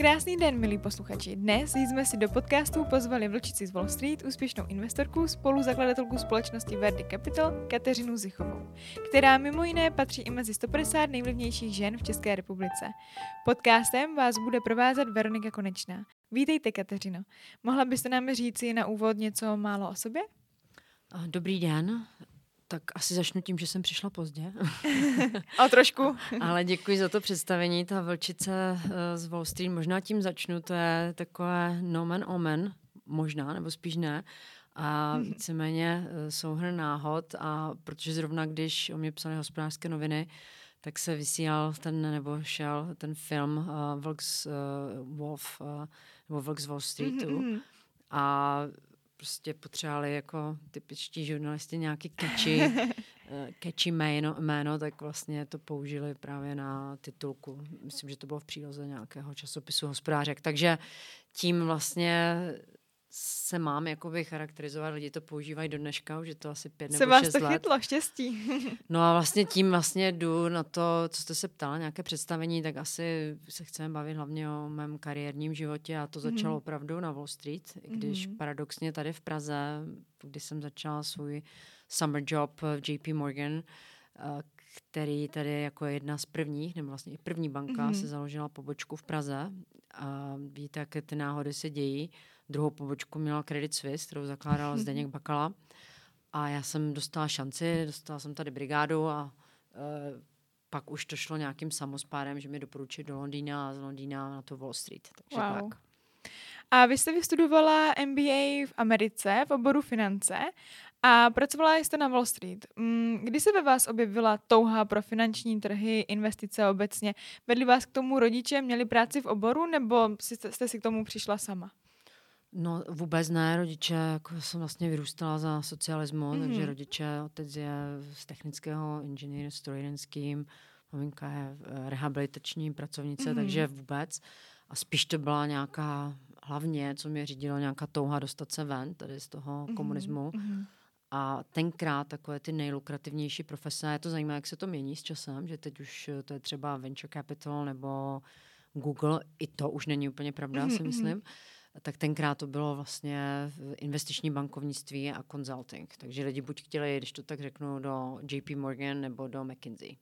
Krásný den, milí posluchači. Dnes jsme si do podcastu pozvali vlčici z Wall Street, úspěšnou investorku, spoluzakladatelku společnosti Verdi Capital, Kateřinu Zichovou, která mimo jiné patří i mezi 150 nejvlivnějších žen v České republice. Podcastem vás bude provázet Veronika Konečná. Vítejte, Kateřino. Mohla byste nám říci na úvod něco málo o sobě? Dobrý den, tak asi začnu tím, že jsem přišla pozdě. A trošku. Ale děkuji za to představení. Ta vlčice eh, z Wall Street, možná tím začnu, to je takové nomen omen, možná, nebo spíš ne. A víceméně eh, souhrn náhod a protože zrovna když o mě psali hospodářské noviny, tak se vysílal ten, nebo šel ten film uh, Vlks uh, Wolf, uh, nebo Vlks Wall Streetu. Mm-hmm. A prostě potřebovali jako typičtí žurnalisti nějaký catchy, eh, catchy jméno, jméno, tak vlastně to použili právě na titulku. Myslím, že to bylo v příloze nějakého časopisu hospodářek. Takže tím vlastně se mám jakoby charakterizovat, lidi to používají do dneška, už je to asi pět se nebo šest vás to let. chytlo, štěstí. no a vlastně tím vlastně jdu na to, co jste se ptala, nějaké představení, tak asi se chceme bavit hlavně o mém kariérním životě a to začalo mm. opravdu na Wall Street, když mm. paradoxně tady v Praze, když jsem začala svůj summer job v JP Morgan, který tady jako jedna z prvních, nebo vlastně i první banka, mm. se založila pobočku v Praze. A víte, jaké ty náhody se dějí Druhou pobočku měla Credit Suisse, kterou zakládal Zdeněk Bakala. A já jsem dostala šanci, dostala jsem tady brigádu a e, pak už to šlo nějakým samospádem, že mi doporučili do Londýna a z Londýna na to Wall Street. Takže wow. tak. A vy jste vystudovala MBA v Americe v oboru finance a pracovala jste na Wall Street. Mm, kdy se ve vás objevila touha pro finanční trhy, investice obecně? Vedli vás k tomu rodiče, měli práci v oboru nebo jste si k tomu přišla sama? No vůbec ne, rodiče, jako jsem vlastně vyrůstala za socialismu, mm-hmm. takže rodiče, otec je z technického inženýr strojírenským, maminka je eh, rehabilitační pracovnice, mm-hmm. takže vůbec. A spíš to byla nějaká, hlavně, co mě řídilo, nějaká touha dostat se ven tady z toho mm-hmm. komunismu. Mm-hmm. A tenkrát takové ty nejlukrativnější profese, je to zajímavé, jak se to mění s časem, že teď už eh, to je třeba venture capital nebo Google, i to už není úplně pravda, mm-hmm. si myslím. Mm-hmm tak tenkrát to bylo vlastně investiční bankovnictví a consulting. Takže lidi buď chtěli, když to tak řeknu, do JP Morgan nebo do McKinsey.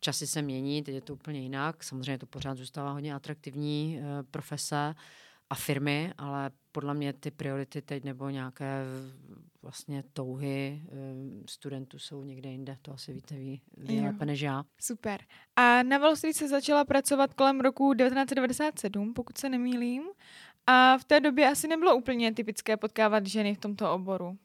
Časy se mění, teď je to úplně jinak. Samozřejmě to pořád zůstává hodně atraktivní uh, profese a firmy, ale podle mě ty priority teď nebo nějaké vlastně touhy um, studentů jsou někde jinde. To asi víte vy, vy lépe než já. Super. A na Wall Street se začala pracovat kolem roku 1997, pokud se nemýlím. A v té době asi nebylo úplně typické potkávat ženy v tomto oboru.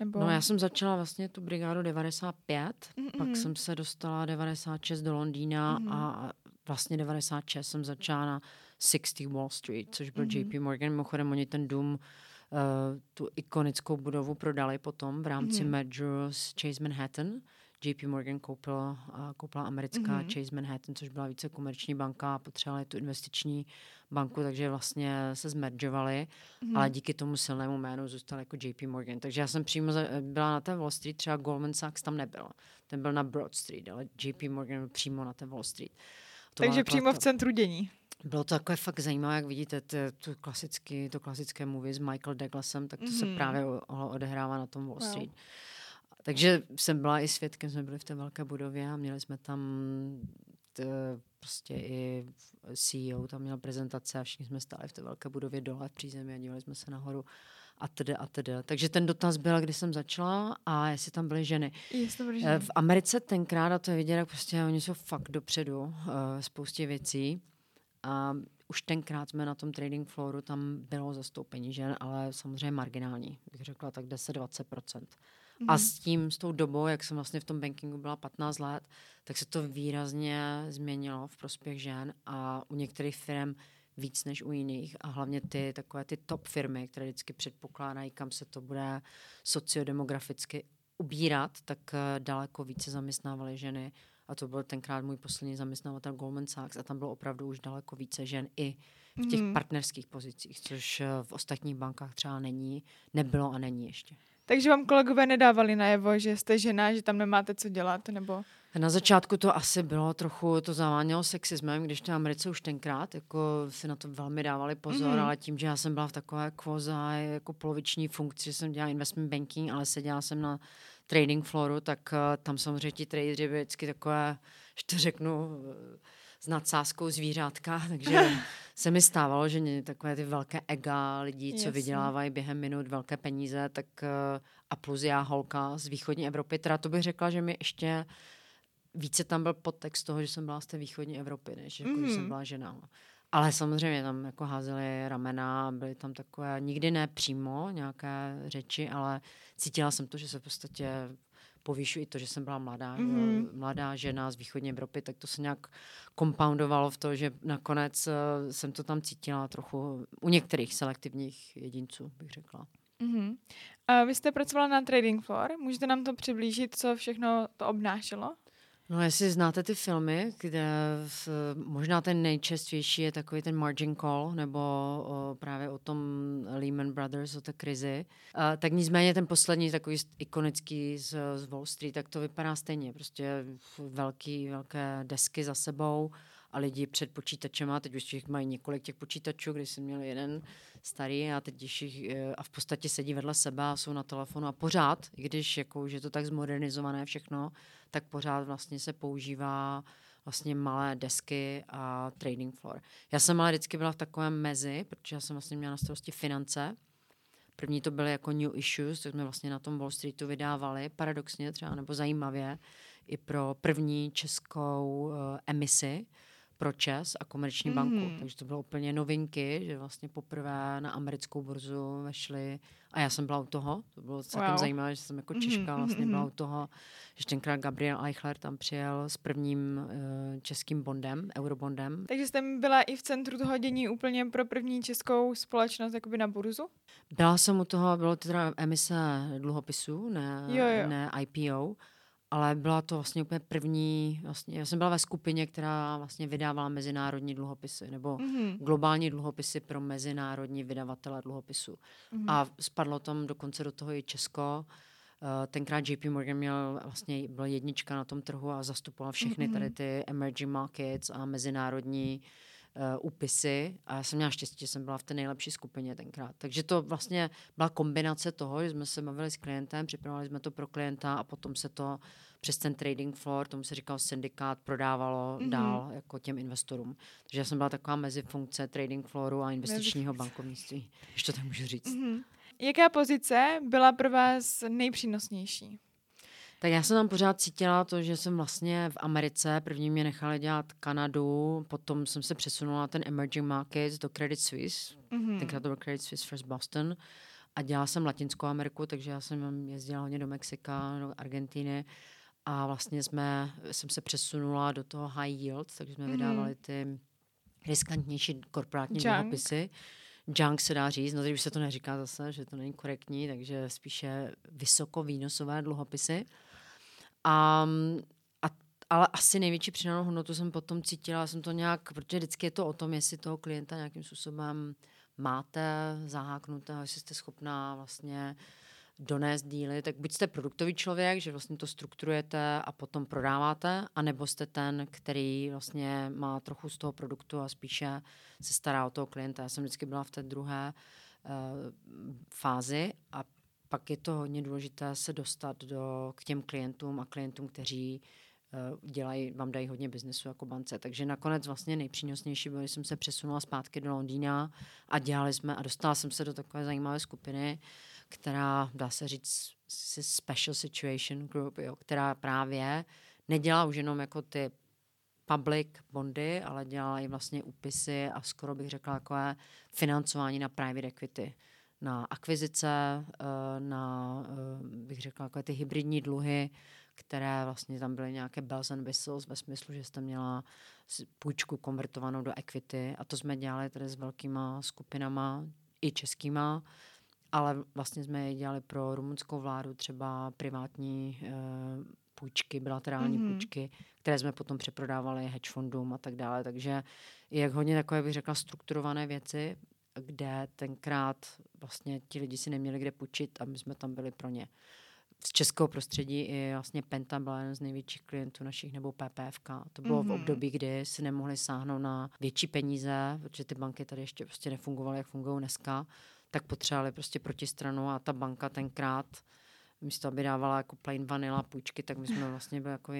Nebo... No já jsem začala vlastně tu brigádu 95, Mm-mm. pak jsem se dostala 96 do Londýna mm-hmm. a vlastně 96 jsem začala na 60 Wall Street, což byl mm-hmm. JP Morgan. Mimochodem oni ten dům, uh, tu ikonickou budovu prodali potom v rámci mm-hmm. mergeru s Chase Manhattan. JP Morgan koupila, koupila americká mm-hmm. Chase Manhattan, což byla více komerční banka a potřebovali tu investiční banku, takže vlastně se zmeržovali, mm-hmm. ale díky tomu silnému jménu zůstal jako JP Morgan. Takže já jsem přímo byla na té Wall Street, třeba Goldman Sachs tam nebyl. Ten byl na Broad Street, ale JP Morgan byl přímo na té Wall Street. To takže přímo v centru dění. Bylo to takové fakt zajímavé, jak vidíte, to, to, klasický, to klasické movie s Michael Douglasem, tak to mm-hmm. se mhm. právě odehrává na tom Wall Street. Wow. Takže jsem byla i svědkem, jsme byli v té velké budově a měli jsme tam t, prostě i CEO tam měl prezentace a všichni jsme stáli v té velké budově dole v přízemí a dívali jsme se nahoru a tedy a tedy. Takže ten dotaz byl, kdy jsem začala a jestli tam byly ženy. byly ženy. V Americe tenkrát, a to je vidět, jak prostě oni jsou fakt dopředu uh, spoustě věcí. A už tenkrát jsme na tom trading flooru, tam bylo zastoupení žen, ale samozřejmě marginální, bych řekla tak 10-20%. Mm-hmm. A mhm. s tím, s tou dobou, jak jsem vlastně v tom bankingu byla 15 let, tak se to výrazně změnilo v prospěch žen a u některých firm víc než u jiných a hlavně ty takové ty top firmy, které vždycky předpokládají, kam se to bude sociodemograficky ubírat, tak eh, daleko více zaměstnávaly ženy a to byl tenkrát můj poslední zaměstnavatel Goldman Sachs a tam bylo opravdu už daleko více žen i v těch mm. partnerských pozicích, což eh, v ostatních bankách třeba není, nebylo a není ještě. Takže vám kolegové nedávali najevo, že jste žena, že tam nemáte co dělat, nebo... Na začátku to asi bylo trochu, to zavánělo sexismem, když to Americe už tenkrát jako si na to velmi dávali pozor, mm-hmm. ale tím, že já jsem byla v takové kvoza jako poloviční funkci, že jsem dělala investment banking, ale seděla jsem na trading floru, tak uh, tam samozřejmě ti tradeři byli vždycky takové, že to řeknu, uh, s nadsázkou zvířátka, takže se mi stávalo, že takové ty velké ega lidí, co Jasně. vydělávají během minut velké peníze, tak uh, a plus já holka z východní Evropy, teda to bych řekla, že mi ještě více tam byl podtext toho, že jsem byla z té východní Evropy, než jako, mm-hmm. že jsem mhm. byla žena. Ale samozřejmě tam jako házely ramena, byly tam takové, nikdy ne přímo nějaké řeči, ale cítila jsem to, že se v podstatě povýšu i to, že jsem byla mladá, mm-hmm. mladá žena z východní Evropy, tak to se nějak kompoundovalo v to, že nakonec uh, jsem to tam cítila trochu u některých selektivních jedinců, bych řekla. Mm-hmm. A vy jste pracovala na Trading Floor, můžete nám to přiblížit, co všechno to obnášelo? No, jestli znáte ty filmy, kde v, možná ten nejčastější je takový ten margin call, nebo o, právě o tom Lehman Brothers, o té krizi, a, tak nicméně ten poslední takový ikonický z, z Wall Street, tak to vypadá stejně. Prostě velký, velké desky za sebou a lidi před počítačem a teď už jich mají několik těch počítačů, když jsem měl jeden starý a teď jich, e, a v podstatě sedí vedle sebe a jsou na telefonu a pořád, i když jako už je to tak zmodernizované všechno, tak pořád vlastně se používá vlastně malé desky a trading floor. Já jsem ale vždycky byla v takovém mezi, protože já jsem vlastně měla na starosti finance. První to byly jako new issues, tak jsme vlastně na tom Wall Streetu vydávali, paradoxně třeba, nebo zajímavě, i pro první českou uh, emisi pro ČES a Komerční mm. banku. Takže to bylo úplně novinky, že vlastně poprvé na americkou burzu vešly a já jsem byla u toho. To bylo celkem wow. zajímavé, že jsem jako Češka mm-hmm, vlastně byla u toho. Že tenkrát Gabriel Eichler tam přijel s prvním uh, českým bondem, eurobondem. Takže jste byla i v centru toho dění úplně pro první českou společnost jakoby na burzu? Byla jsem u toho, bylo to teda emise dluhopisů, ne, jo, jo. ne IPO ale byla to vlastně úplně první, vlastně, já jsem byla ve skupině, která vlastně vydávala mezinárodní dluhopisy, nebo mm-hmm. globální dluhopisy pro mezinárodní vydavatele dluhopisů. Mm-hmm. A spadlo tam dokonce do toho i Česko. Uh, tenkrát JP Morgan měl vlastně, byla jednička na tom trhu a zastupoval všechny mm-hmm. tady ty emerging markets a mezinárodní uh, uh, úpisy a já jsem měla štěstí, že jsem byla v té nejlepší skupině tenkrát. Takže to vlastně byla kombinace toho, že jsme se bavili s klientem, připravovali jsme to pro klienta a potom se to přes ten trading floor, tomu se říkal syndikát, prodávalo mm-hmm. dál jako těm investorům. Takže já jsem byla taková mezi funkce trading flooru a investičního bankovnictví, ještě to tak můžu říct. Mm-hmm. Jaká pozice byla pro vás nejpřínosnější? Tak já jsem tam pořád cítila to, že jsem vlastně v Americe, první mě nechali dělat Kanadu, potom jsem se přesunula na ten emerging markets do Credit Suisse, mm-hmm. tenkrát to byl Credit Suisse First Boston a dělala jsem Latinskou Ameriku, takže já jsem jezdila hodně do Mexika, do Argentiny a vlastně jsme, jsem se přesunula do toho high yield, takže jsme mm-hmm. vydávali ty riskantnější korporátní dluhopisy. Junk se dá říct, no teď už se to neříká zase, že to není korektní, takže spíše vysokovýnosové dluhopisy. A, a, ale asi největší přidanou hodnotu jsem potom cítila, jsem to nějak, protože vždycky je to o tom, jestli toho klienta nějakým způsobem máte zaháknutého, jestli jste schopná vlastně donést díly, tak buď jste produktový člověk, že vlastně to strukturujete a potom prodáváte, anebo jste ten, který vlastně má trochu z toho produktu a spíše se stará o toho klienta. Já jsem vždycky byla v té druhé uh, fázi a pak je to hodně důležité se dostat do, k těm klientům a klientům, kteří uh, dělají, vám dají hodně biznesu jako bance. Takže nakonec vlastně nejpřínosnější bylo, že jsem se přesunula zpátky do Londýna a dělali jsme a dostala jsem se do takové zajímavé skupiny, která, dá se říct, special situation group, jo, která právě nedělá už jenom jako ty public bondy, ale dělala i vlastně úpisy a skoro bych řekla takové financování na private equity na akvizice, eh, na, eh, bych řekla, jako ty hybridní dluhy, které vlastně tam byly nějaké bells and whistles ve smyslu, že jste měla půjčku konvertovanou do equity a to jsme dělali tady s velkýma skupinama, i českýma, ale vlastně jsme je dělali pro rumunskou vládu třeba privátní e, půjčky, bilaterální mm-hmm. půjčky, které jsme potom přeprodávali hedge fondům a tak dále. Takže jak hodně takové, bych řekla, strukturované věci, kde tenkrát vlastně ti lidi si neměli kde půjčit a my jsme tam byli pro ně. z českého prostředí i vlastně Penta byla jeden z největších klientů našich, nebo PPFK. To bylo mm-hmm. v období, kdy si nemohli sáhnout na větší peníze, protože ty banky tady ještě prostě nefungovaly, jak fungují dneska, tak potřebovali prostě protistranu a ta banka tenkrát místo, aby dávala jako plain vanilla půjčky, tak my jsme vlastně byli jako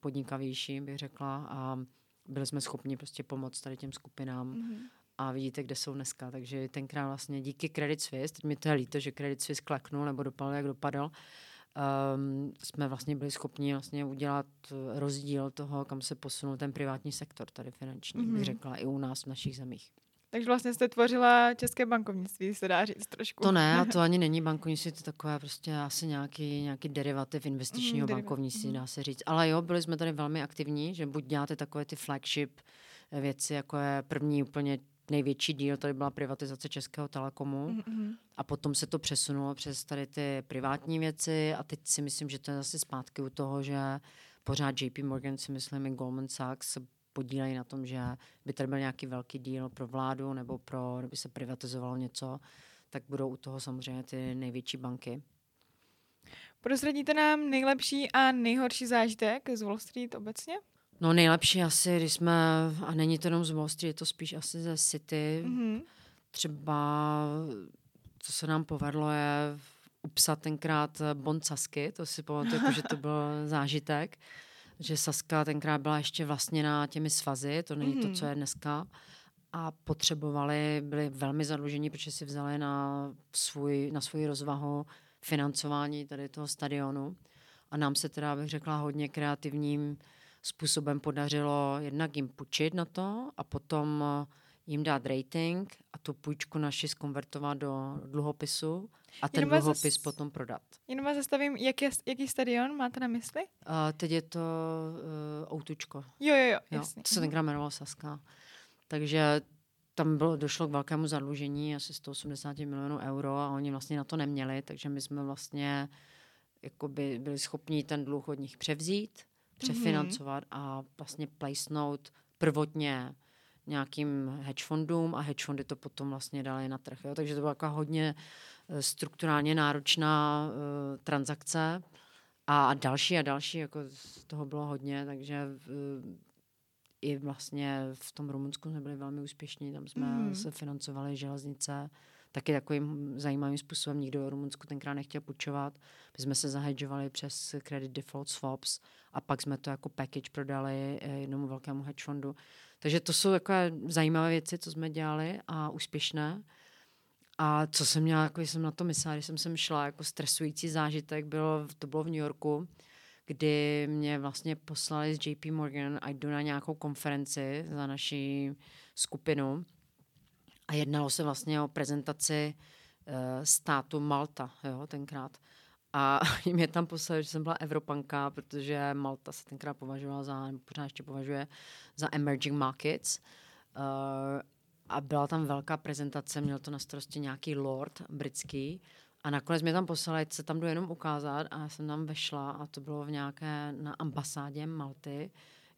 podnikavější, bych řekla, a byli jsme schopni prostě pomoct tady těm skupinám. Mm-hmm a vidíte, kde jsou dneska. Takže tenkrát vlastně díky Credit Suisse, teď mi to je líto, že Credit Suisse klaknul nebo dopadl, jak dopadl, um, jsme vlastně byli schopni vlastně udělat rozdíl toho, kam se posunul ten privátní sektor tady finanční, mm-hmm. bych mhm. řekla, i u nás v našich zemích. Takže vlastně jste tvořila české bankovnictví, se dá říct trošku. To ne, a to ani není bankovnictví, to je takové prostě asi nějaký, nějaký derivativ investičního mm, bankovnictví, mm. dá se říct. Ale jo, byli jsme tady velmi aktivní, že buď děláte takové ty flagship věci, jako je první úplně největší díl, tady byla privatizace Českého telekomu mm-hmm. a potom se to přesunulo přes tady ty privátní věci a teď si myslím, že to je zase zpátky u toho, že pořád JP Morgan si myslím i Goldman Sachs podílejí na tom, že by tady byl nějaký velký díl pro vládu nebo pro, kdyby se privatizovalo něco, tak budou u toho samozřejmě ty největší banky. Prozradíte nám nejlepší a nejhorší zážitek z Wall Street obecně? No nejlepší asi, když jsme, a není to jenom z Street, je to spíš asi ze City. Mm-hmm. Třeba, co se nám povedlo, je upsat tenkrát Bond Sasky, to si pamatuju, jako, že to byl zážitek, že Saska tenkrát byla ještě vlastněná těmi svazy, to není mm-hmm. to, mhm. co je dneska, a potřebovali, byli velmi zadlužení, protože si vzali na, svůj, na svůj rozvahu financování tady toho stadionu. A nám se teda, bych řekla, hodně kreativním způsobem podařilo jednak jim půjčit na to a potom eh, jim dát rating a tu půjčku naši skonvertovat do dluhopisu a ten jenom dluhopis zas, potom prodat. Jenom vás zastavím, jak je, jaký stadion máte na mysli? Uh, teď je to uh, Outučko. Jo, jo, jo, jasně. To se tenkrát jmenovalo Saska. Takže tam bylo, došlo k velkému zadlužení, asi 180 milionů euro a oni vlastně na to neměli, takže my jsme vlastně jakoby byli schopni ten dluh od nich převzít přefinancovat mm-hmm. a vlastně placenout prvotně nějakým hedge fondům a hedge fondy to potom vlastně dali na trh. Jo? Takže to byla jako hodně eh, strukturálně náročná uh, transakce a další a další, jako z toho bylo hodně, takže uh, i vlastně v tom Rumunsku jsme byli velmi úspěšní, tam jsme mm. se financovali železnice, taky takovým zajímavým způsobem nikdo v Rumunsku tenkrát nechtěl půjčovat. My jsme se zahedžovali přes credit default swaps a pak jsme to jako package prodali eh, jednomu velkému hedge fundu. Takže to jsou takové zajímavé věci, co jsme dělali a úspěšné. A co jsem měla, jako jsem na to myslela, když jsem sem šla, jako stresující zážitek, bylo, to bylo v New Yorku, kdy mě vlastně poslali z JP Morgan a jdu na nějakou konferenci za naší skupinu a jednalo se vlastně o prezentaci uh, státu Malta, jo, tenkrát. A mě tam poslali, že jsem byla Evropanka, protože Malta se tenkrát považovala za, pořád ještě považuje za emerging markets. Uh, a byla tam velká prezentace, měl to na starosti nějaký lord britský. A nakonec mě tam poslali, se tam jdu jenom ukázat a já jsem tam vešla a to bylo v nějaké, na ambasádě Malty,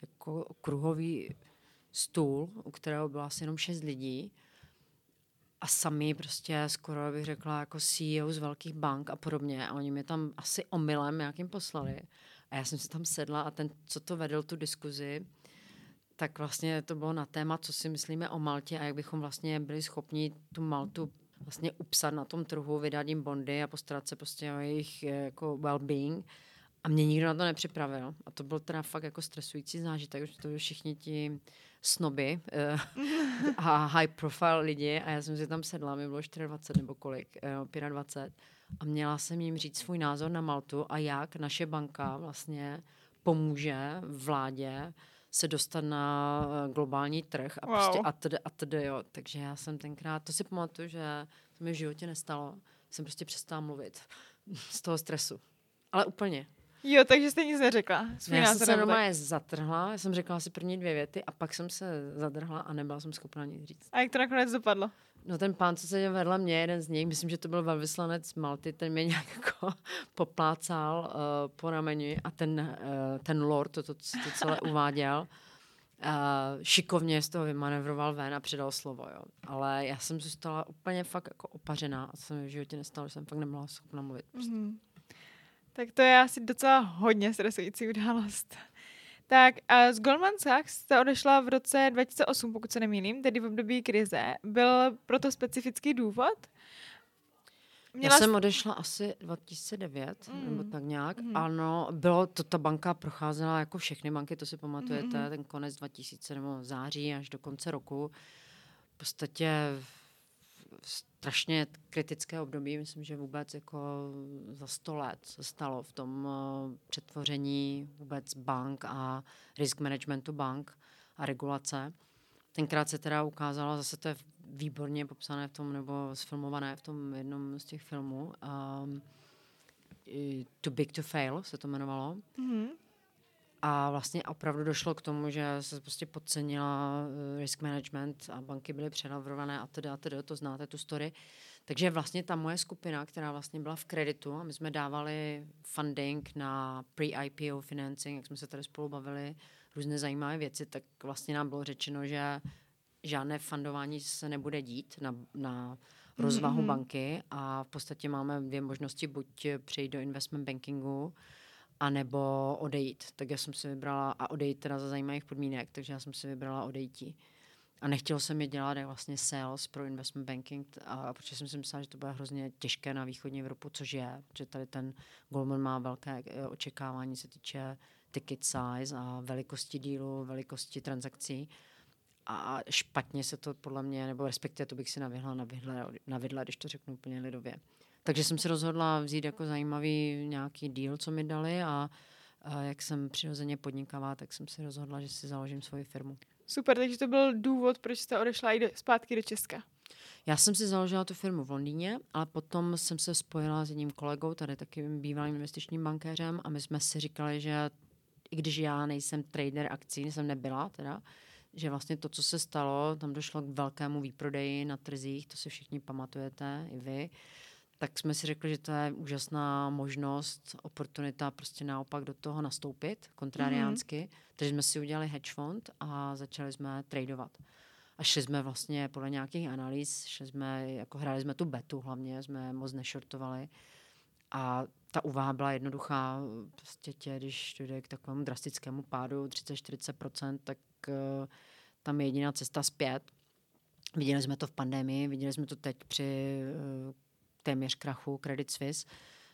jako kruhový stůl, u kterého bylo asi jenom šest lidí a sami prostě skoro bych řekla jako CEO z velkých bank a podobně a oni mě tam asi omylem nějakým poslali a já jsem si tam sedla a ten, co to vedl tu diskuzi, tak vlastně to bylo na téma, co si myslíme o Maltě a jak bychom vlastně byli schopni tu Maltu vlastně upsat na tom trhu, vydat jim bondy a postarat se prostě o jejich eh, jako well-being. A mě nikdo na to nepřipravil. A to byl teda fakt jako stresující zážitek, že to všichni ti snoby uh, a high profile lidi a já jsem si tam sedla, mi bylo 24 nebo kolik, uh, 25 a měla jsem jim říct svůj názor na Maltu a jak naše banka vlastně pomůže vládě se dostat na eh, globální trh a wow. prostě a td, a td, jo. Takže já jsem tenkrát, to si pamatuju, že to mi v životě nestalo, jsem prostě přestala mluvit z toho stresu. Ale úplně. Jo, takže jste nic neřekla. Ne, já jsem se normálně zatrhla, já jsem řekla si první dvě věty a pak jsem se zadrhla a nebyla jsem schopna nic říct. A jak to nakonec dopadlo? No ten pán, co se vedle mě, jeden z nich, myslím, že to byl velvyslanec Malty, ten mě nějak jako poplácal uh, po rameni a ten, uh, ten lord to, to, to celé uváděl. Uh, šikovně z toho vymanevroval ven a předal slovo, jo. Ale já jsem zůstala úplně fakt jako opařená a to se mi v životě nestalo, že jsem fakt nemohla schopna mluvit. Prostě. Mm-hmm. Tak to je asi docela hodně stresující událost. Tak a z Goldman Sachs jste odešla v roce 2008, pokud se nemýlím, tedy v období krize. Byl proto specifický důvod? Měla Já jsem odešla asi 2009, mm. nebo tak nějak. Mm. Ano, bylo to, ta banka procházela jako všechny banky, to si pamatujete, mm. ten konec 2000 nebo září až do konce roku. V podstatě strašně kritické období, myslím, že vůbec jako za sto let se stalo v tom uh, přetvoření vůbec bank a risk managementu bank a regulace. Tenkrát se teda ukázalo, zase to je výborně popsané v tom, nebo sfilmované v tom jednom z těch filmů, um, Too Big to Fail se to jmenovalo. Mm-hmm. A vlastně opravdu došlo k tomu, že se prostě podcenila uh, risk management a banky byly přenavrhované a teda, a teda, to znáte tu story. Takže vlastně ta moje skupina, která vlastně byla v kreditu a my jsme dávali funding na pre-IPO financing, jak jsme se tady spolu bavili, různé zajímavé věci, tak vlastně nám bylo řečeno, že žádné fundování se nebude dít na, na rozvahu mm-hmm. banky a v podstatě máme dvě možnosti, buď přejít do investment bankingu, anebo odejít. Tak já jsem si vybrala, a odejít teda za zajímavých podmínek, takže já jsem si vybrala odejítí. A nechtěl jsem je dělat jak vlastně sales pro investment banking, a protože jsem si myslela, že to bude hrozně těžké na východní Evropu, což je, protože tady ten Goldman má velké eh, očekávání se týče ticket size a velikosti dílu, velikosti transakcí a špatně se to podle mě, nebo respektive to bych si navěhla na vidle, na vidle, když to řeknu úplně lidově. Takže jsem si rozhodla vzít jako zajímavý nějaký díl, co mi dali a, a jak jsem přirozeně podnikavá, tak jsem si rozhodla, že si založím svoji firmu. Super, takže to byl důvod, proč jste odešla i do, zpátky do Česka. Já jsem si založila tu firmu v Londýně, ale potom jsem se spojila s jedním kolegou, tady taky bývalým investičním bankéřem a my jsme si říkali, že i když já nejsem trader akcí, jsem nebyla teda, že vlastně to, co se stalo, tam došlo k velkému výprodeji na trzích, to si všichni pamatujete, i vy, tak jsme si řekli, že to je úžasná možnost, oportunita prostě naopak do toho nastoupit, kontrariánsky. Mm-hmm. Takže jsme si udělali hedge fund a začali jsme tradovat. A šli jsme vlastně podle nějakých analýz, šli jsme, jako hráli jsme tu betu hlavně, jsme moc nešortovali. A ta úvaha byla jednoduchá. Prostě tě, když dojde k takovému drastickému pádu 30-40%, tak uh, tam je jediná cesta zpět. Viděli jsme to v pandemii, viděli jsme to teď při uh, téměř krachu Credit Suisse.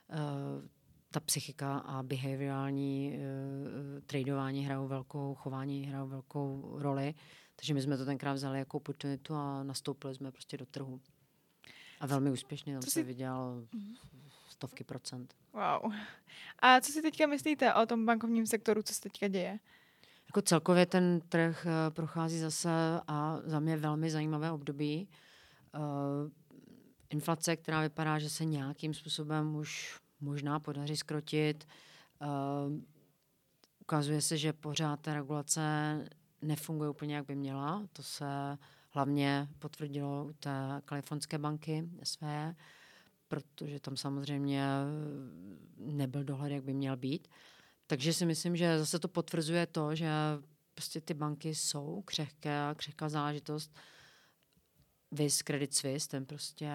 Uh, ta psychika a behaviorální uh, tradování hrajou velkou, chování hrajou velkou roli. Takže my jsme to tenkrát vzali jako oportunitu a nastoupili jsme prostě do trhu. A velmi úspěšně tam co se si... vydělalo mhm. stovky procent. Wow. A co si teďka myslíte o tom bankovním sektoru, co se teďka děje? Jako celkově ten trh uh, prochází zase a za mě velmi zajímavé období. Uh, inflace, která vypadá, že se nějakým způsobem už možná podaří skrotit. Uh, ukazuje se, že pořád ta regulace nefunguje úplně, jak by měla. To se hlavně potvrdilo u té kalifornské banky SV, protože tam samozřejmě nebyl dohled, jak by měl být. Takže si myslím, že zase to potvrzuje to, že prostě ty banky jsou křehké a křehká záležitost. Vys Credit Suisse, ten prostě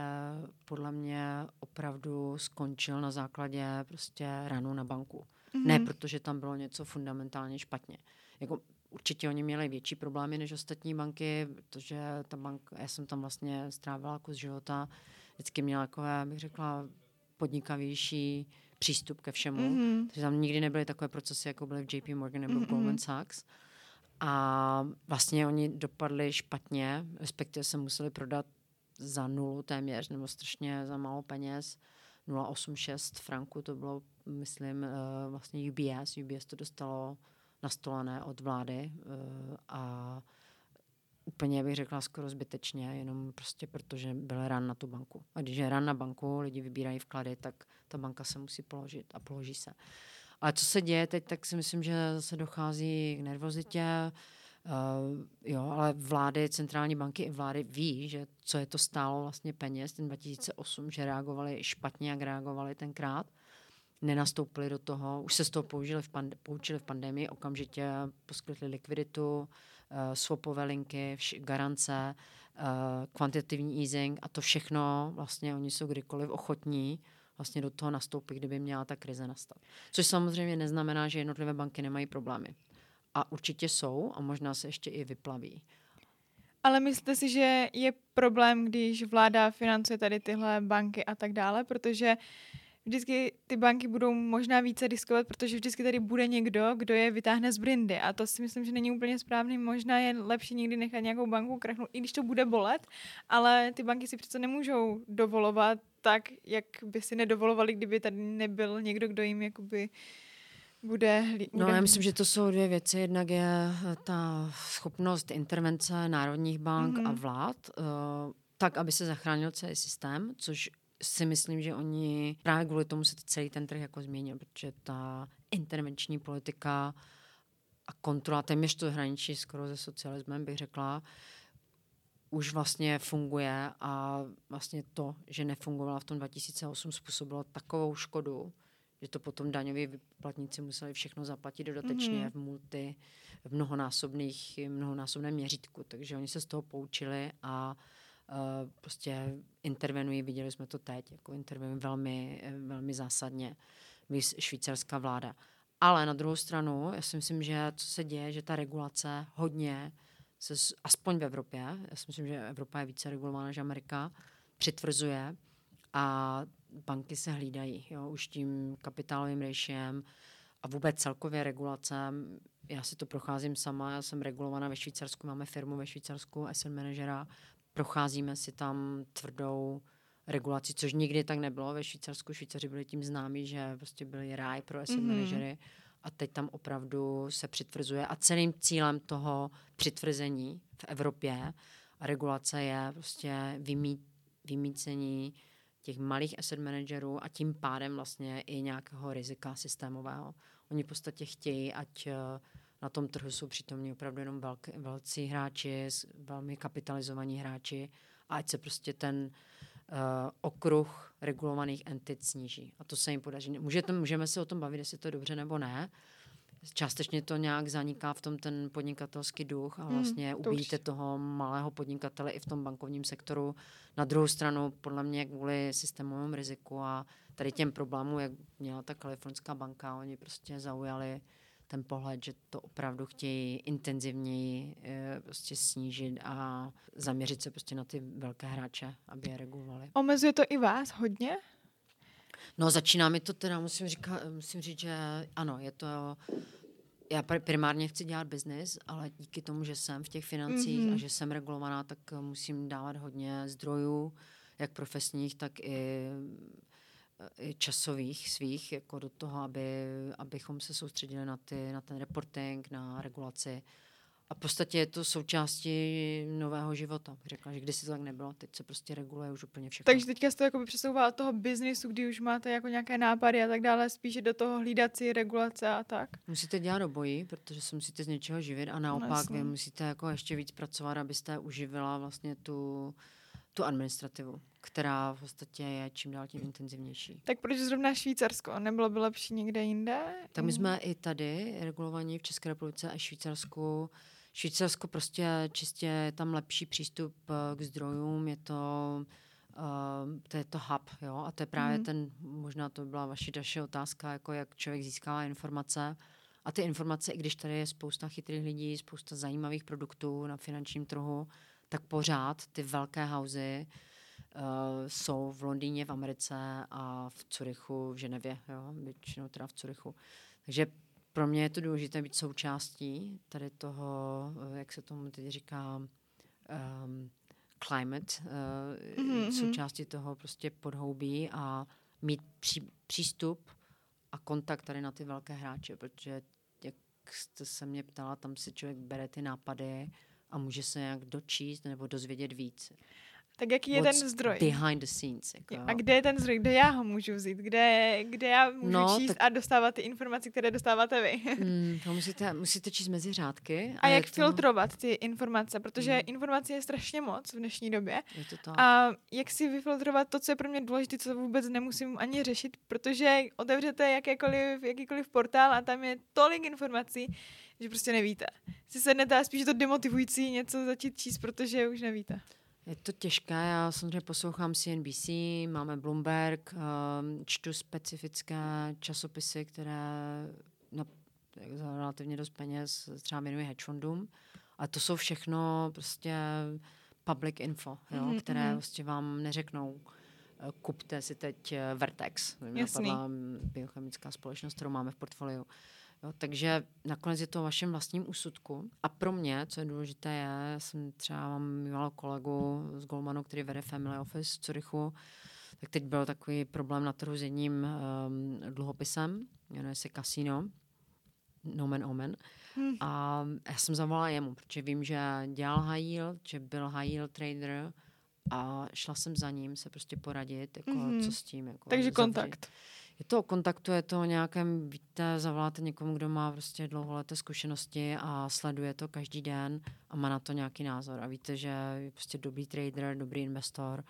podle mě opravdu skončil na základě prostě ranu na banku. Mm-hmm. Ne protože tam bylo něco fundamentálně špatně. Jako určitě oni měli větší problémy než ostatní banky, protože ta banka, já jsem tam vlastně strávila kus života, vždycky měla takové, bych řekla, podnikavější přístup ke všemu. Mm-hmm. Takže tam nikdy nebyly takové procesy, jako byly v JP Morgan nebo mm-hmm. Goldman Sachs. A vlastně oni dopadli špatně, respektive se museli prodat za nulu téměř, nebo strašně za málo peněz. 0,86 franku to bylo, myslím, eh, vlastně UBS. UBS to dostalo nastolené od vlády eh, a úplně bych řekla skoro zbytečně, jenom prostě protože byl ran na tu banku. A když je ran na banku, lidi vybírají vklady, tak ta banka se musí položit a položí se. Ale co se děje teď, tak si myslím, že se dochází k nervozitě, Uh, jo, ale vlády, centrální banky i vlády ví, že co je to stálo vlastně peněz. Ten 2008, že reagovali špatně, jak reagovali tenkrát. Nenastoupili do toho, už se z toho použili v pande- poučili v pandemii, okamžitě poskytli likviditu, uh, swapové linky, vš- garance, uh, kvantitativní easing a to všechno vlastně oni jsou kdykoliv ochotní vlastně do toho nastoupit, kdyby měla ta krize nastat. Což samozřejmě neznamená, že jednotlivé banky nemají problémy. A určitě jsou a možná se ještě i vyplaví. Ale myslíte si, že je problém, když vláda financuje tady tyhle banky a tak dále, protože vždycky ty banky budou možná více riskovat, protože vždycky tady bude někdo, kdo je vytáhne z brindy a to si myslím, že není úplně správný. Možná je lepší někdy nechat nějakou banku krachnout, i když to bude bolet, ale ty banky si přece nemůžou dovolovat tak, jak by si nedovolovali, kdyby tady nebyl někdo, kdo jim jakoby bude, hlí, bude... No já myslím, že to jsou dvě věci. Jednak je ta schopnost intervence národních bank mm-hmm. a vlád, uh, tak, aby se zachránil celý systém, což si myslím, že oni právě kvůli tomu se celý ten trh jako změnil, protože ta intervenční politika a kontrola, téměř to hraničí skoro se socialismem, bych řekla, už vlastně funguje a vlastně to, že nefungovala v tom 2008, způsobilo takovou škodu, že to potom daňoví vyplatníci museli všechno zaplatit dodatečně mm-hmm. v multi, v mnohonásobných, mnohonásobném měřítku. Takže oni se z toho poučili a uh, prostě intervenují, viděli jsme to teď, jako intervenují velmi, velmi zásadně švýcarská vláda. Ale na druhou stranu, já si myslím, že co se děje, že ta regulace hodně, se, aspoň v Evropě, já si myslím, že Evropa je více regulována než Amerika, přitvrzuje a banky se hlídají, jo, už tím kapitálovým rejšem a vůbec celkově regulace. Já si to procházím sama, já jsem regulovaná ve Švýcarsku, máme firmu ve Švýcarsku, asset managera, procházíme si tam tvrdou regulaci, což nikdy tak nebylo ve Švýcarsku. Švýcaři byli tím známí, že prostě byli ráj pro asset mm-hmm. manažery a teď tam opravdu se přitvrzuje a celým cílem toho přitvrzení v Evropě a regulace je prostě vymít, vymícení těch malých asset managerů a tím pádem vlastně i nějakého rizika systémového. Oni v podstatě chtějí, ať eh, na tom trhu jsou přítomní opravdu jenom velk, velcí hráči, velmi kapitalizovaní hráči a ať se prostě ten uh, okruh regulovaných entit sníží. A to se jim podaří. Můžete, můžeme se o tom bavit, jestli to je dobře nebo ne, částečně to nějak zaniká v tom ten podnikatelský duch a hmm, vlastně hmm, to ubíjíte už... toho malého podnikatele i v tom bankovním sektoru. Na druhou stranu, podle mě, kvůli systémovému riziku a tady těm problémům, jak měla ta kalifornská banka, oni prostě zaujali ten pohled, že to opravdu chtějí intenzivněji e, prostě snížit a zaměřit se prostě na ty velké hráče, aby je regulovali. Omezuje to i vás hodně? No začíná mi to teda, musím, říkat, musím říct, že ano, je to, já primárně chci dělat biznis, ale díky tomu, že jsem v těch financích mm-hmm. a že jsem regulovaná, tak musím dávat hodně zdrojů, jak profesních, tak i časových svých, jako do toho, aby, abychom se soustředili na, ty, na ten reporting, na regulaci a v podstatě je to součástí nového života. Řekla, že kdysi to tak nebylo, teď se prostě reguluje už úplně všechno. Takže teďka se to jako přesouvá od toho biznisu, kdy už máte jako nějaké nápady a tak dále, spíše do toho hlídací regulace a tak. Musíte dělat obojí, protože se musíte z něčeho živit a naopak no, vy musíte jako ještě víc pracovat, abyste uživila vlastně tu, tu administrativu, která v podstatě je čím dál tím intenzivnější. Tak proč zrovna Švýcarsko? Nebylo by lepší někde jinde? Tak my jsme i tady regulovaní v České republice a Švýcarsku Švýcarsko prostě čistě je tam lepší přístup eh, k zdrojům, je to, uh, to je to hub, jo, a to je právě mm. ten, možná to byla vaši další otázka, jako jak člověk získává informace. A ty informace, i když tady je spousta chytrých lidí, spousta zajímavých produktů na finančním trhu, tak pořád ty velké hauzy uh, jsou v Londýně, v Americe a v Curychu, v Ženevě, jo, většinou teda v Curychu. Takže pro mě je to důležité být součástí tady toho, eh, jak se tomu teď říká, um, climate, uh, mm-hmm. součástí toho prostě podhoubí a mít pří, přístup a kontakt tady na ty velké hráče, protože jak jste se mě ptala, tam si člověk bere ty nápady a může se nějak dočíst nebo dozvědět víc. Tak jaký je ten zdroj? Behind the scenes. Jako. A kde je ten zdroj? Kde já ho můžu vzít? Kde, kde já můžu no, číst tak... a dostávat ty informace, které dostáváte vy? mm, to musíte, musíte číst mezi řádky. A, a jak to... filtrovat ty informace? Protože mm. informací je strašně moc v dnešní době. Je to tak. A jak si vyfiltrovat to, co je pro mě důležité, co vůbec nemusím ani řešit, protože otevřete jakékoliv, jakýkoliv portál a tam je tolik informací, že prostě nevíte. Si sednete a spíš je to demotivující něco začít číst, protože už nevíte. Je to těžké, já samozřejmě poslouchám CNBC, máme Bloomberg, um, čtu specifické časopisy, které na, za relativně dost peněz třeba věnují hedge fondům. A to jsou všechno prostě public info, jo, mm-hmm. které prostě vám neřeknou, eh, kupte si teď eh, Vertex, Jasný. biochemická společnost, kterou máme v portfoliu. Jo, takže nakonec je to o vašem vlastním úsudku. A pro mě, co je důležité, je, já jsem třeba mám mýval kolegu z Goldmanu, který vede Family Office v Curychu, tak teď byl takový problém na trhu s jedním um, dluhopisem, jmenuje se Casino, Nomen Omen. Hmm. A já jsem zavolala jemu, protože vím, že dělal high yield, že byl high yield trader a šla jsem za ním se prostě poradit, jako mm-hmm. co s tím. Jako Takže zavřít. kontakt. Je to o kontaktu, je to o nějakém, víte, zavoláte někomu, kdo má prostě dlouholeté zkušenosti a sleduje to každý den a má na to nějaký názor. A víte, že je prostě dobrý trader, dobrý investor,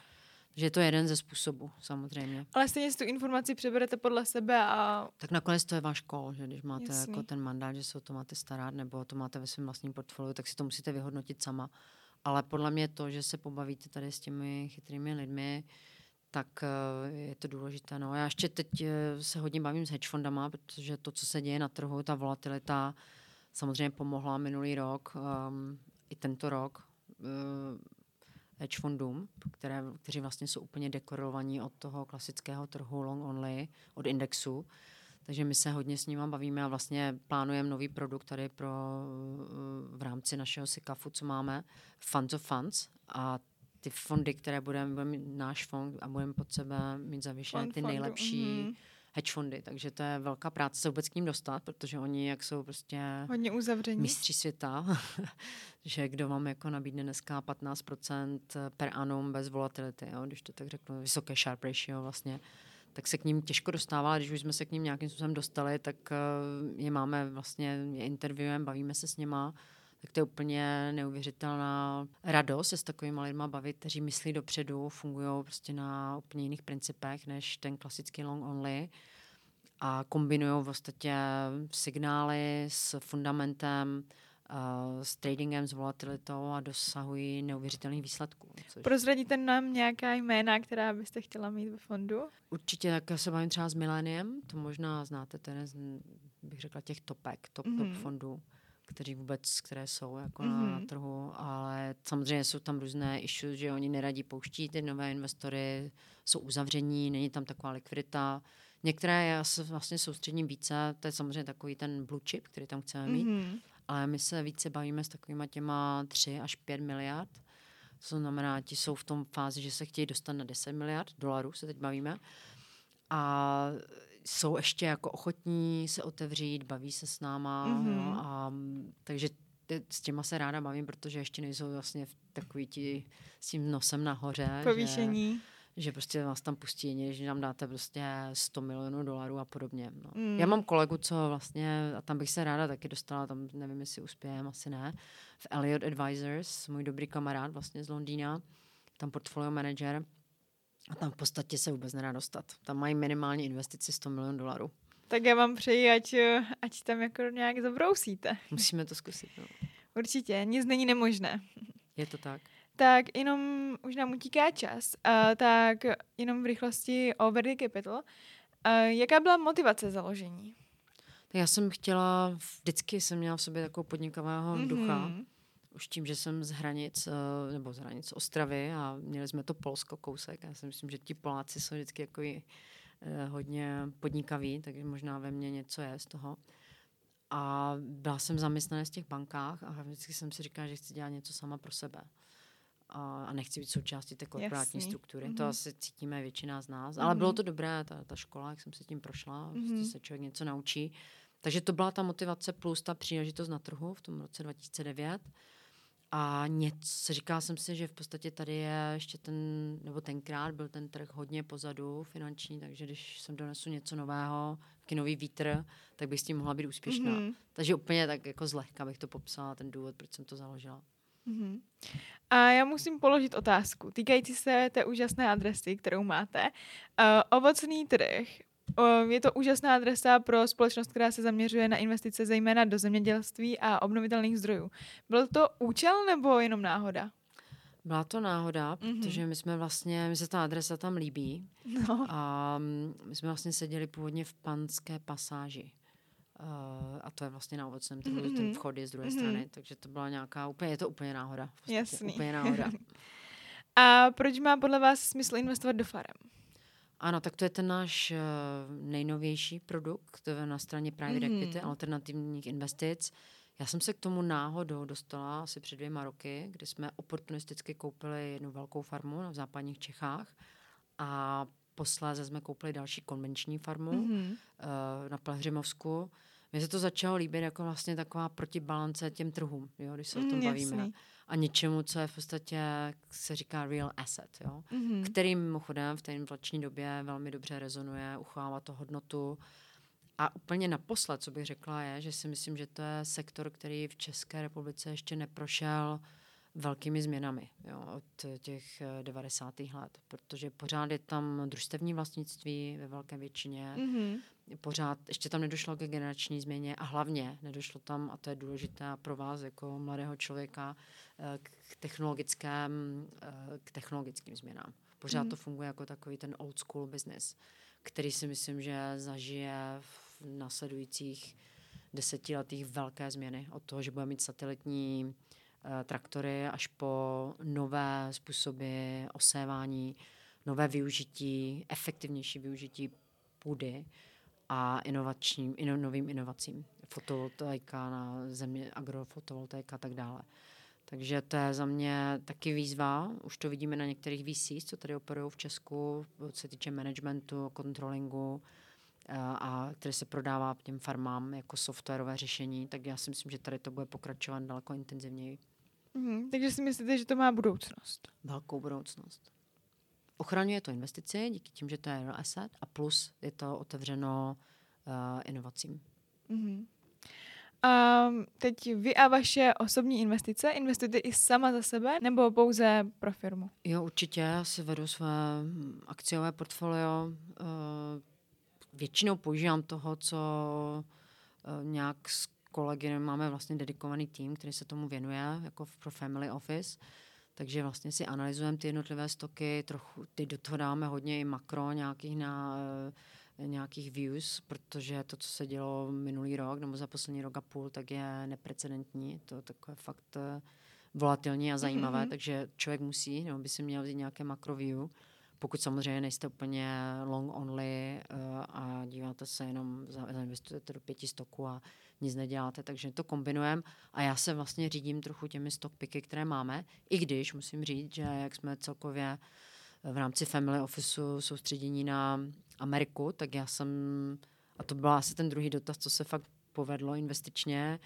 že je to jeden ze způsobů, samozřejmě. Ale stejně si tu informaci přeberete podle sebe a... Tak nakonec to je váš kol, že když máte Jasný. jako ten mandát, že se o to máte starat, nebo to máte ve svém vlastním portfoliu, tak si to musíte vyhodnotit sama. Ale podle mě to, že se pobavíte tady s těmi chytrými lidmi, tak eh, je to důležité. No. Já ještě teď eh, se hodně bavím s hedge fondama, protože to, co se děje na trhu, ta volatilita samozřejmě pomohla minulý rok, um, i tento rok. Uh, hedge fondům, které, kteří vlastně jsou úplně dekorovaní od toho klasického trhu long only, od indexu. Takže my se hodně s nimi bavíme a vlastně plánujeme nový produkt tady pro, v rámci našeho SICAFu, co máme, Funds of Funds. A ty fondy, které budeme, budeme mít náš fond a budeme pod sebe mít zavěšené ty nejlepší mm-hmm hedge fondy, takže to je velká práce se vůbec k ním dostat, protože oni jak jsou prostě hodně uzavření. mistři světa, že kdo vám jako nabídne dneska 15% per annum bez volatility, jo, když to tak řeknu, vysoké sharp ratio vlastně, tak se k ním těžko dostává, ale když už jsme se k ním nějakým způsobem dostali, tak eh, je máme vlastně, je interviewem, bavíme se s něma, tak to je úplně neuvěřitelná radost se s takovými lidmi bavit, kteří myslí dopředu, fungují prostě na úplně jiných principech než ten klasický long only a kombinují v podstatě signály s fundamentem, uh, s tradingem, s volatilitou a dosahují neuvěřitelných výsledků. Což... Prozradíte nám nějaká jména, která byste chtěla mít ve fondu? Určitě, tak se bavím třeba s Milleniem, to možná znáte, ten bych řekla těch topek, top, mm-hmm. top mhm. fondů kteří vůbec, které jsou jako mm-hmm. na, na mhm. trhu, ale samozřejmě jsou tam různé issues, že oni neradí pouští ty nové investory, jsou uzavření, není tam taková likvidita. Některé já se vlastně soustředím více, to je samozřejmě takový ten blue chip, který tam chceme mít, mm-hmm. ale my se více bavíme s takovými těma 3 až 5 miliard. To znamená, ti jsou v tom fázi, že se chtějí dostat na 10 miliard dolarů, se teď bavíme. A jsou ještě jako ochotní se otevřít, baví se s náma, mm-hmm. no, a, takže s těma se ráda bavím, protože ještě nejsou vlastně v takový ti s tím nosem nahoře. Povýšení. Že, že prostě vás tam pustí, že nám dáte prostě 100 milionů dolarů a podobně. No. Mm. Já mám kolegu, co vlastně, a tam bych se ráda taky dostala, tam nevím, jestli uspějem, asi ne, v Elliot Advisors, můj dobrý kamarád vlastně z Londýna, tam portfolio manager, a tam v podstatě se vůbec nedá dostat. Tam mají minimálně investici 100 milionů dolarů. Tak já vám přeji, ať, ať tam jako nějak zabrousíte. Musíme to zkusit. No. Určitě, nic není nemožné. Je to tak. Tak jenom už nám utíká čas, uh, tak jenom v rychlosti o Verdi Capital. Uh, jaká byla motivace založení? Tak já jsem chtěla, vždycky jsem měla v sobě takovou podnikavého mm-hmm. ducha už tím, že jsem z hranic, eh, nebo z hranic Ostravy a měli jsme to Polsko kousek. Já si myslím, že ti Poláci jsou vždycky jako hodně podnikaví, takže možná ve mně něco je z toho. A byla jsem zaměstnaná v těch bankách a vždycky jsem si říkala, že chci dělat něco sama pro sebe. A, a nechci být součástí té korporátní Jasný. struktury. Mm-hmm. To mhm. asi cítíme většina z nás. Mm-hmm. Ale bylo to dobré, ta, ta škola, jak jsem se tím prošla, mm-hmm. prostě se člověk něco naučí. Takže to byla ta motivace plus ta příležitost na trhu v tom roce 2009. A něco, říkala jsem si, že v podstatě tady je ještě ten, nebo tenkrát byl ten trh hodně pozadu finanční, takže když jsem donesu něco nového, nový vítr, tak bych s tím mohla být úspěšná. Mm-hmm. Takže úplně tak jako zlehka bych to popsala, ten důvod, proč jsem to založila. Mm-hmm. A já musím položit otázku týkající se té úžasné adresy, kterou máte. Uh, ovocný trh je to úžasná adresa pro společnost, která se zaměřuje na investice zejména do zemědělství a obnovitelných zdrojů. Byl to účel nebo jenom náhoda? Byla to náhoda, mm-hmm. protože my jsme vlastně, mi se ta adresa tam líbí. No. A mm, my jsme vlastně seděli původně v Panské pasáži. Uh, a to je vlastně na ovocném trhu, mm-hmm. ten vchod je z druhé mm-hmm. strany, takže to byla nějaká, úplně, je to úplně náhoda. V Jasný. Úplně náhoda. a proč má podle vás smysl investovat do farem? Ano, tak to je ten náš uh, nejnovější produkt, je na straně private mm-hmm. equity, alternativních investic. Já jsem se k tomu náhodou dostala asi před dvěma roky, kdy jsme oportunisticky koupili jednu velkou farmu v západních Čechách a posléze jsme koupili další konvenční farmu mm-hmm. uh, na Pelhřimovsku. Mně se to začalo líbit jako vlastně taková protibalance těm trhům, jo, když se mm, o tom mm, bavíme. Jasný. A něčemu, co je v podstatě, se říká real asset, jo, mm-hmm. který mimochodem v té inflační době velmi dobře rezonuje, uchovává to hodnotu. A úplně naposled, co bych řekla, je, že si myslím, že to je sektor, který v České republice ještě neprošel velkými změnami jo, od těch 90. Eh, let, protože pořád je tam družstevní vlastnictví ve velké většině, mm-hmm. pořád ještě tam nedošlo ke generační změně a hlavně nedošlo tam, a to je důležité pro vás jako mladého člověka, k technologickým, eh, k technologickým změnám. Pořád mm-hmm. to funguje jako takový ten old school business, který si myslím, že zažije v následujících desetiletích velké změny od toho, že bude mít satelitní Eh, traktory až po nové způsoby osévání, nové využití, efektivnější využití půdy a inovačním, ino, novým inovacím. Fotovoltaika na země, agrofotovoltaika a tak dále. Takže to je za mě taky výzva. Už to vidíme na některých VCs, co tady operují v Česku, co se týče managementu, kontrolingu eh, a které se prodává těm farmám jako softwarové řešení, tak já si myslím, že tady to bude pokračovat daleko intenzivněji. Mm, takže si myslíte, že to má budoucnost? Velkou budoucnost. Ochraňuje to investici díky tím, že to je real asset a plus je to otevřeno uh, inovacím. Mm-hmm. A teď vy a vaše osobní investice investujete i sama za sebe nebo pouze pro firmu? Jo, určitě. Já si vedu své akciové portfolio. Uh, většinou používám toho, co uh, nějak kolegy máme vlastně dedikovaný tým, který se tomu věnuje, jako pro family office. Takže vlastně si analyzujeme ty jednotlivé stoky, trochu ty do toho dáme hodně i makro nějakých na uh, nějakých views, protože to, co se dělo minulý rok nebo za poslední rok a půl, tak je neprecedentní. To takové fakt uh, volatilní a zajímavé, mm-hmm. takže člověk musí, nebo by si měl vzít nějaké makro view pokud samozřejmě nejste úplně long only uh, a díváte se jenom, zainvestujete do pěti stoků a nic neděláte, takže to kombinujeme a já se vlastně řídím trochu těmi stock picky, které máme, i když musím říct, že jak jsme celkově v rámci family officeu soustředění na Ameriku, tak já jsem, a to byl asi ten druhý dotaz, co se fakt povedlo investičně,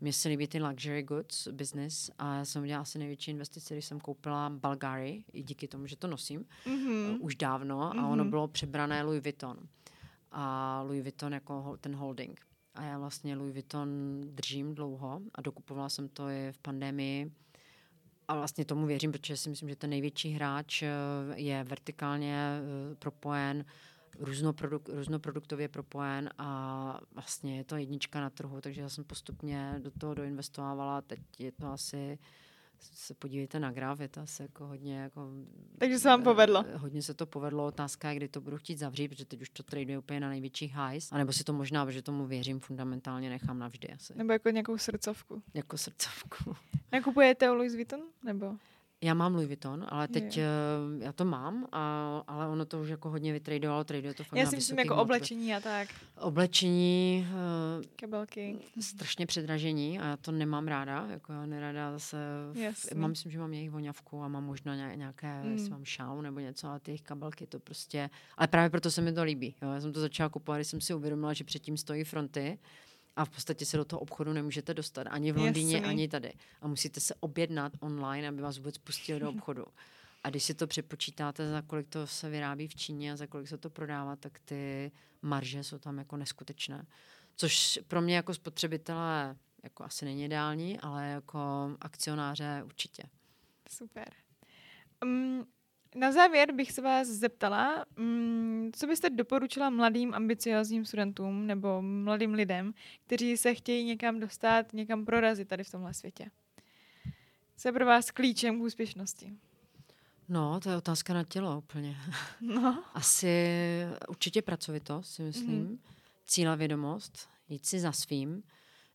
mně se líbí ten luxury goods business a já jsem udělala asi největší investice, když jsem koupila Bulgari, i díky tomu, že to nosím mm-hmm. už dávno mm-hmm. a ono mhm. bylo přebrané Louis Vuitton. A Louis Vuitton jako ten holding. A já vlastně Louis Vuitton držím dlouho a dokupovala jsem to i v pandemii. A vlastně tomu věřím, protože si myslím, že ten největší hráč eh, je vertikálně eh, propojen různoproduk, různoproduktově propojen a vlastně je to jednička na trhu, takže já jsem postupně do toho doinvestovávala. Teď je to asi se podívejte na graf, je to asi jako hodně jako... Takže se vám povedlo. Eh, hodně se to povedlo, otázka je, kdy to budu chtít zavřít, protože teď už to traduje úplně na největší highs, anebo si to možná, protože tomu věřím, fundamentálně nechám navždy asi. Nebo jako nějakou srdcovku. Jako srdcovku. Nakupujete u Louis Vuitton, nebo? Já mám Louis Vuitton, ale teď je. uh, já to mám, a, ale ono to už jako hodně vytradovalo, traduje to fakt Já si myslím jako moc. oblečení a tak. Oblečení, uh, kabelky. Strašně předražení a já to nemám ráda, jako já nerada zase, v, mám, myslím, že mám jejich voňavku a mám možná nějaké, mm. jestli mám šálu nebo něco, ale ty jejich kabelky to prostě, ale právě proto se mi to líbí. Jo. Já jsem to začala kupovat, když jsem si uvědomila, že předtím stojí fronty a v podstatě se do toho obchodu nemůžete dostat ani v Londýně, Jasný. ani tady. A musíte se objednat online, aby vás vůbec pustili do obchodu. A když si to přepočítáte, za kolik to se vyrábí v Číně a za kolik se to prodává, tak ty marže jsou tam jako neskutečné. Což pro mě jako spotřebitele jako asi není ideální, ale jako akcionáře určitě. Super. Um, na závěr bych se vás zeptala, mm, co byste doporučila mladým ambiciozním studentům nebo mladým lidem, kteří se chtějí někam dostat, někam prorazit tady v tomhle světě? Co je pro vás klíčem k úspěšnosti? No, to je otázka na tělo úplně. No. Asi určitě pracovitost, si myslím. Mm. Cíla vědomost, jít si za svým.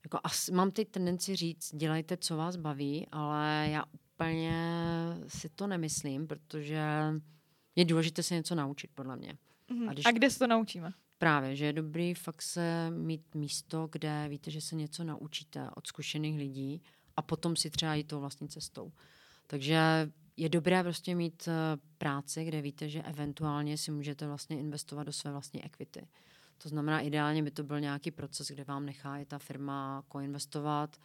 Jako asi, mám teď tendenci říct, dělejte, co vás baví, ale já úplně si to nemyslím, protože je důležité se něco naučit, podle mě. Mm. A, když... A kde se to naučíme? Právě, že je dobrý fakt se mít místo, kde víte, že se něco naučíte od zkušených lidí a potom si třeba jít tou vlastní cestou. Takže je dobré prostě mít eh, práci, kde víte, že eventuálně si můžete vlastně investovat do své vlastní equity. To znamená, ideálně by to byl nějaký proces, kde vám nechá i ta firma koinvestovat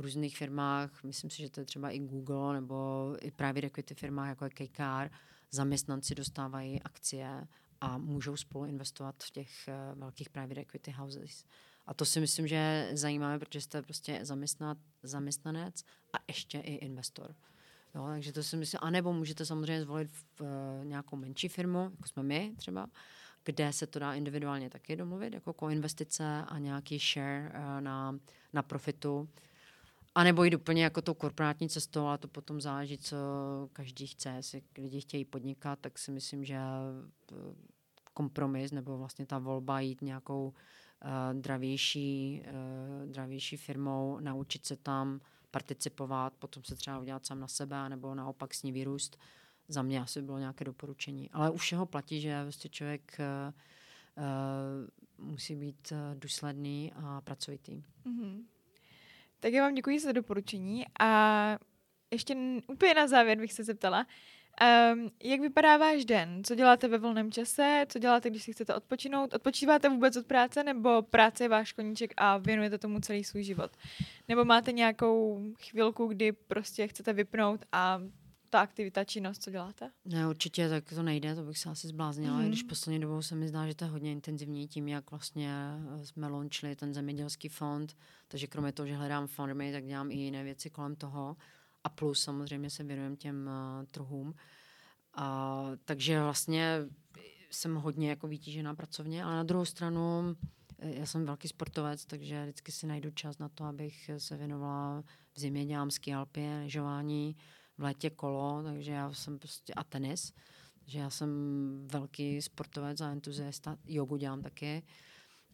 různých firmách. Myslím si, že to je třeba i Google nebo i private equity firma jako je KKR. Zaměstnanci dostávají akcie a můžou spolu investovat v těch uh, velkých private equity houses. A to si myslím, že je zajímavé, protože jste prostě zaměstnat, zaměstnanec a ještě i investor. Jo, takže to si myslím, a nebo můžete samozřejmě zvolit v, uh, nějakou menší firmu, jako jsme my třeba, kde se to dá individuálně taky domluvit, jako koinvestice a nějaký share uh, na, na profitu. A nebo jít úplně jako tou korporátní cestou, ale to potom záleží, co každý chce. Jestli lidi chtějí podnikat, tak si myslím, že eh, kompromis nebo vlastně ta volba jít nějakou uh, dravější, uh, dravější firmou, naučit se tam participovat, potom se třeba udělat sám na sebe, nebo naopak s ní vyrůst. Za mě asi bylo nějaké doporučení. Ale u všeho platí, že vlastně člověk uh, uh, musí být důsledný a pracovitý. Mm-hmm. Tak já vám děkuji za doporučení a ještě úplně na závěr bych se zeptala, Um, jak vypadá váš den? Co děláte ve volném čase? Co děláte, když si chcete odpočinout? Odpočíváte vůbec od práce nebo práce je váš koníček a věnujete tomu celý svůj život? Nebo máte nějakou chvilku, kdy prostě chcete vypnout a ta aktivita, činnost, co děláte? Ne, určitě tak to nejde, to bych se asi zbláznila, mm. když poslední dobou se mi zdá, že to je hodně intenzivní tím, jak vlastně eh, jsme launchli ten zemědělský fond, takže kromě toho, že hledám farmy, tak dělám i jiné věci kolem toho a plus samozřejmě se věnujem těm uh, trhům. A, takže vlastně jsem hodně jako vytížená pracovně, ale na druhou stranu eh, já jsem velký sportovec, takže vždycky si najdu čas na to, abych se věnovala v zimě dělám ski alpy, lyžování, v létě kolo, takže já jsem prostě a tenis, že já jsem velký sportovec a entuziasta, jogu dělám taky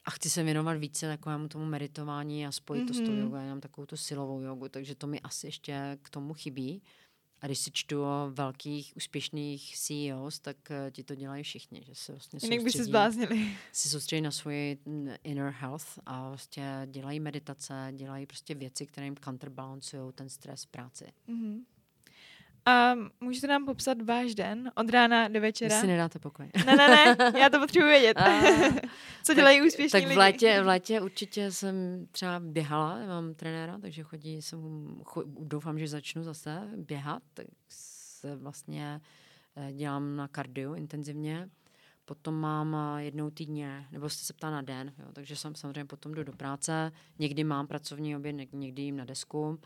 a chci se věnovat více takovému tomu meditování a spojit mm-hmm. to s tou mhm. jogou. Já mám takovou tu silovou jogu, takže to mi asi ještě k tomu chybí. A když si čtu o velkých, úspěšných CEOs, tak uh, ti to dělají všichni, že se vlastně Jinak by se zbláznili. Si soustředí na svoji inner health a vlastně dělají meditace, dělají prostě věci, které jim counterbalancují ten stres v práci. Mm-hmm. A můžete nám popsat váš den od rána do večera? Vy si nedáte pokoj. Ne, ne, ne, já to potřebuji vědět. A, Co dělají tak, úspěšní Tak v létě, v létě určitě jsem třeba běhala, mám trenéra, takže chodí, jsem, doufám, že začnu zase běhat, tak se vlastně eh, dělám na kardio intenzivně. Potom mám eh, jednou týdně, nebo jste se ptá na den, jo, takže jsem samozřejmě potom jdu do práce. Někdy mám pracovní oběd, někdy jim na desku.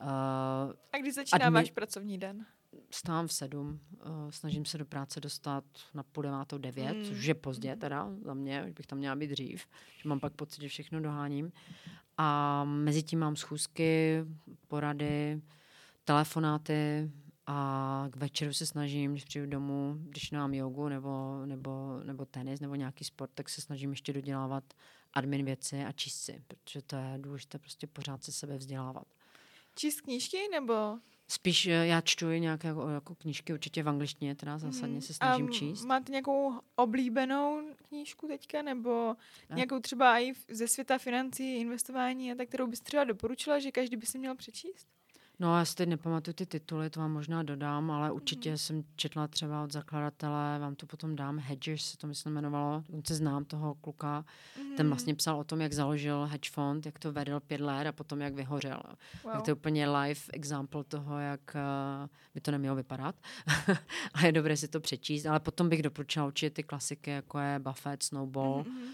Uh, a kdy začíná váš pracovní den? Stávám v sedm, uh, snažím se do práce dostat na půl devátou devět, mm. což je pozdě hmm. teda za mě, už bych tam měla být dřív, že mám pak pocit, že všechno doháním. A mezi tím mám schůzky, porady, telefonáty a k večeru se snažím, když přijdu domů, když mám jogu nebo, nebo, nebo tenis nebo nějaký sport, tak se snažím ještě dodělávat admin věci a číst si, protože to je důležité prostě pořád se sebe vzdělávat. Číst knížky nebo? Spíš eh, já čtu i nějaké jako, jako knížky, určitě v angličtině, teda zásadně mm. se snažím um, číst. Máte nějakou oblíbenou knížku teďka, nebo a? nějakou třeba i ze světa financí, investování a tak, kterou bys třeba doporučila, že každý by si měl přečíst? No já si teď nepamatuju ty tituly, to vám možná dodám, ale určitě mm. jsem četla třeba od zakladatele, vám to potom dám, Hedgers se to myslím jmenovalo, dokonce znám toho kluka, mm. ten vlastně psal o tom, jak založil hedge fund, jak to vedl pět let a potom jak vyhořel. Wow. Tak to je úplně live example toho, jak uh, by to nemělo vypadat a je dobré si to přečíst, ale potom bych doporučila určitě ty klasiky, jako je Buffett, Snowball, mm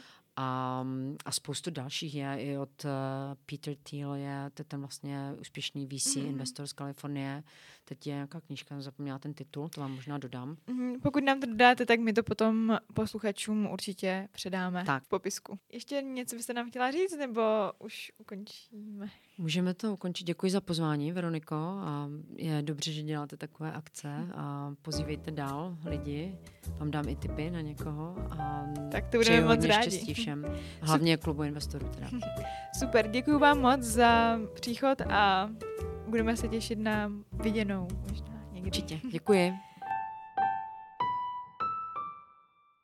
a, a spoustu dalších je i od uh, Peter Thiel, je to ten vlastně úspěšný VC mm-hmm. investor z Kalifornie, teď je nějaká knížka, zapomněla ten titul, to vám možná dodám. Mm, pokud nám to dodáte, tak my to potom posluchačům určitě předáme tak. v popisku. Ještě něco byste nám chtěla říct, nebo už ukončíme? Můžeme to ukončit. Děkuji za pozvání, Veroniko. A je dobře, že děláte takové akce a pozývejte dál lidi. Vám dám i tipy na někoho. A tak to budeme moc rádi. štěstí všem. Hlavně klubu investorů teda. Super, děkuji vám moc za příchod a budeme se těšit na viděnou možná někdy. Určitě, děkuji.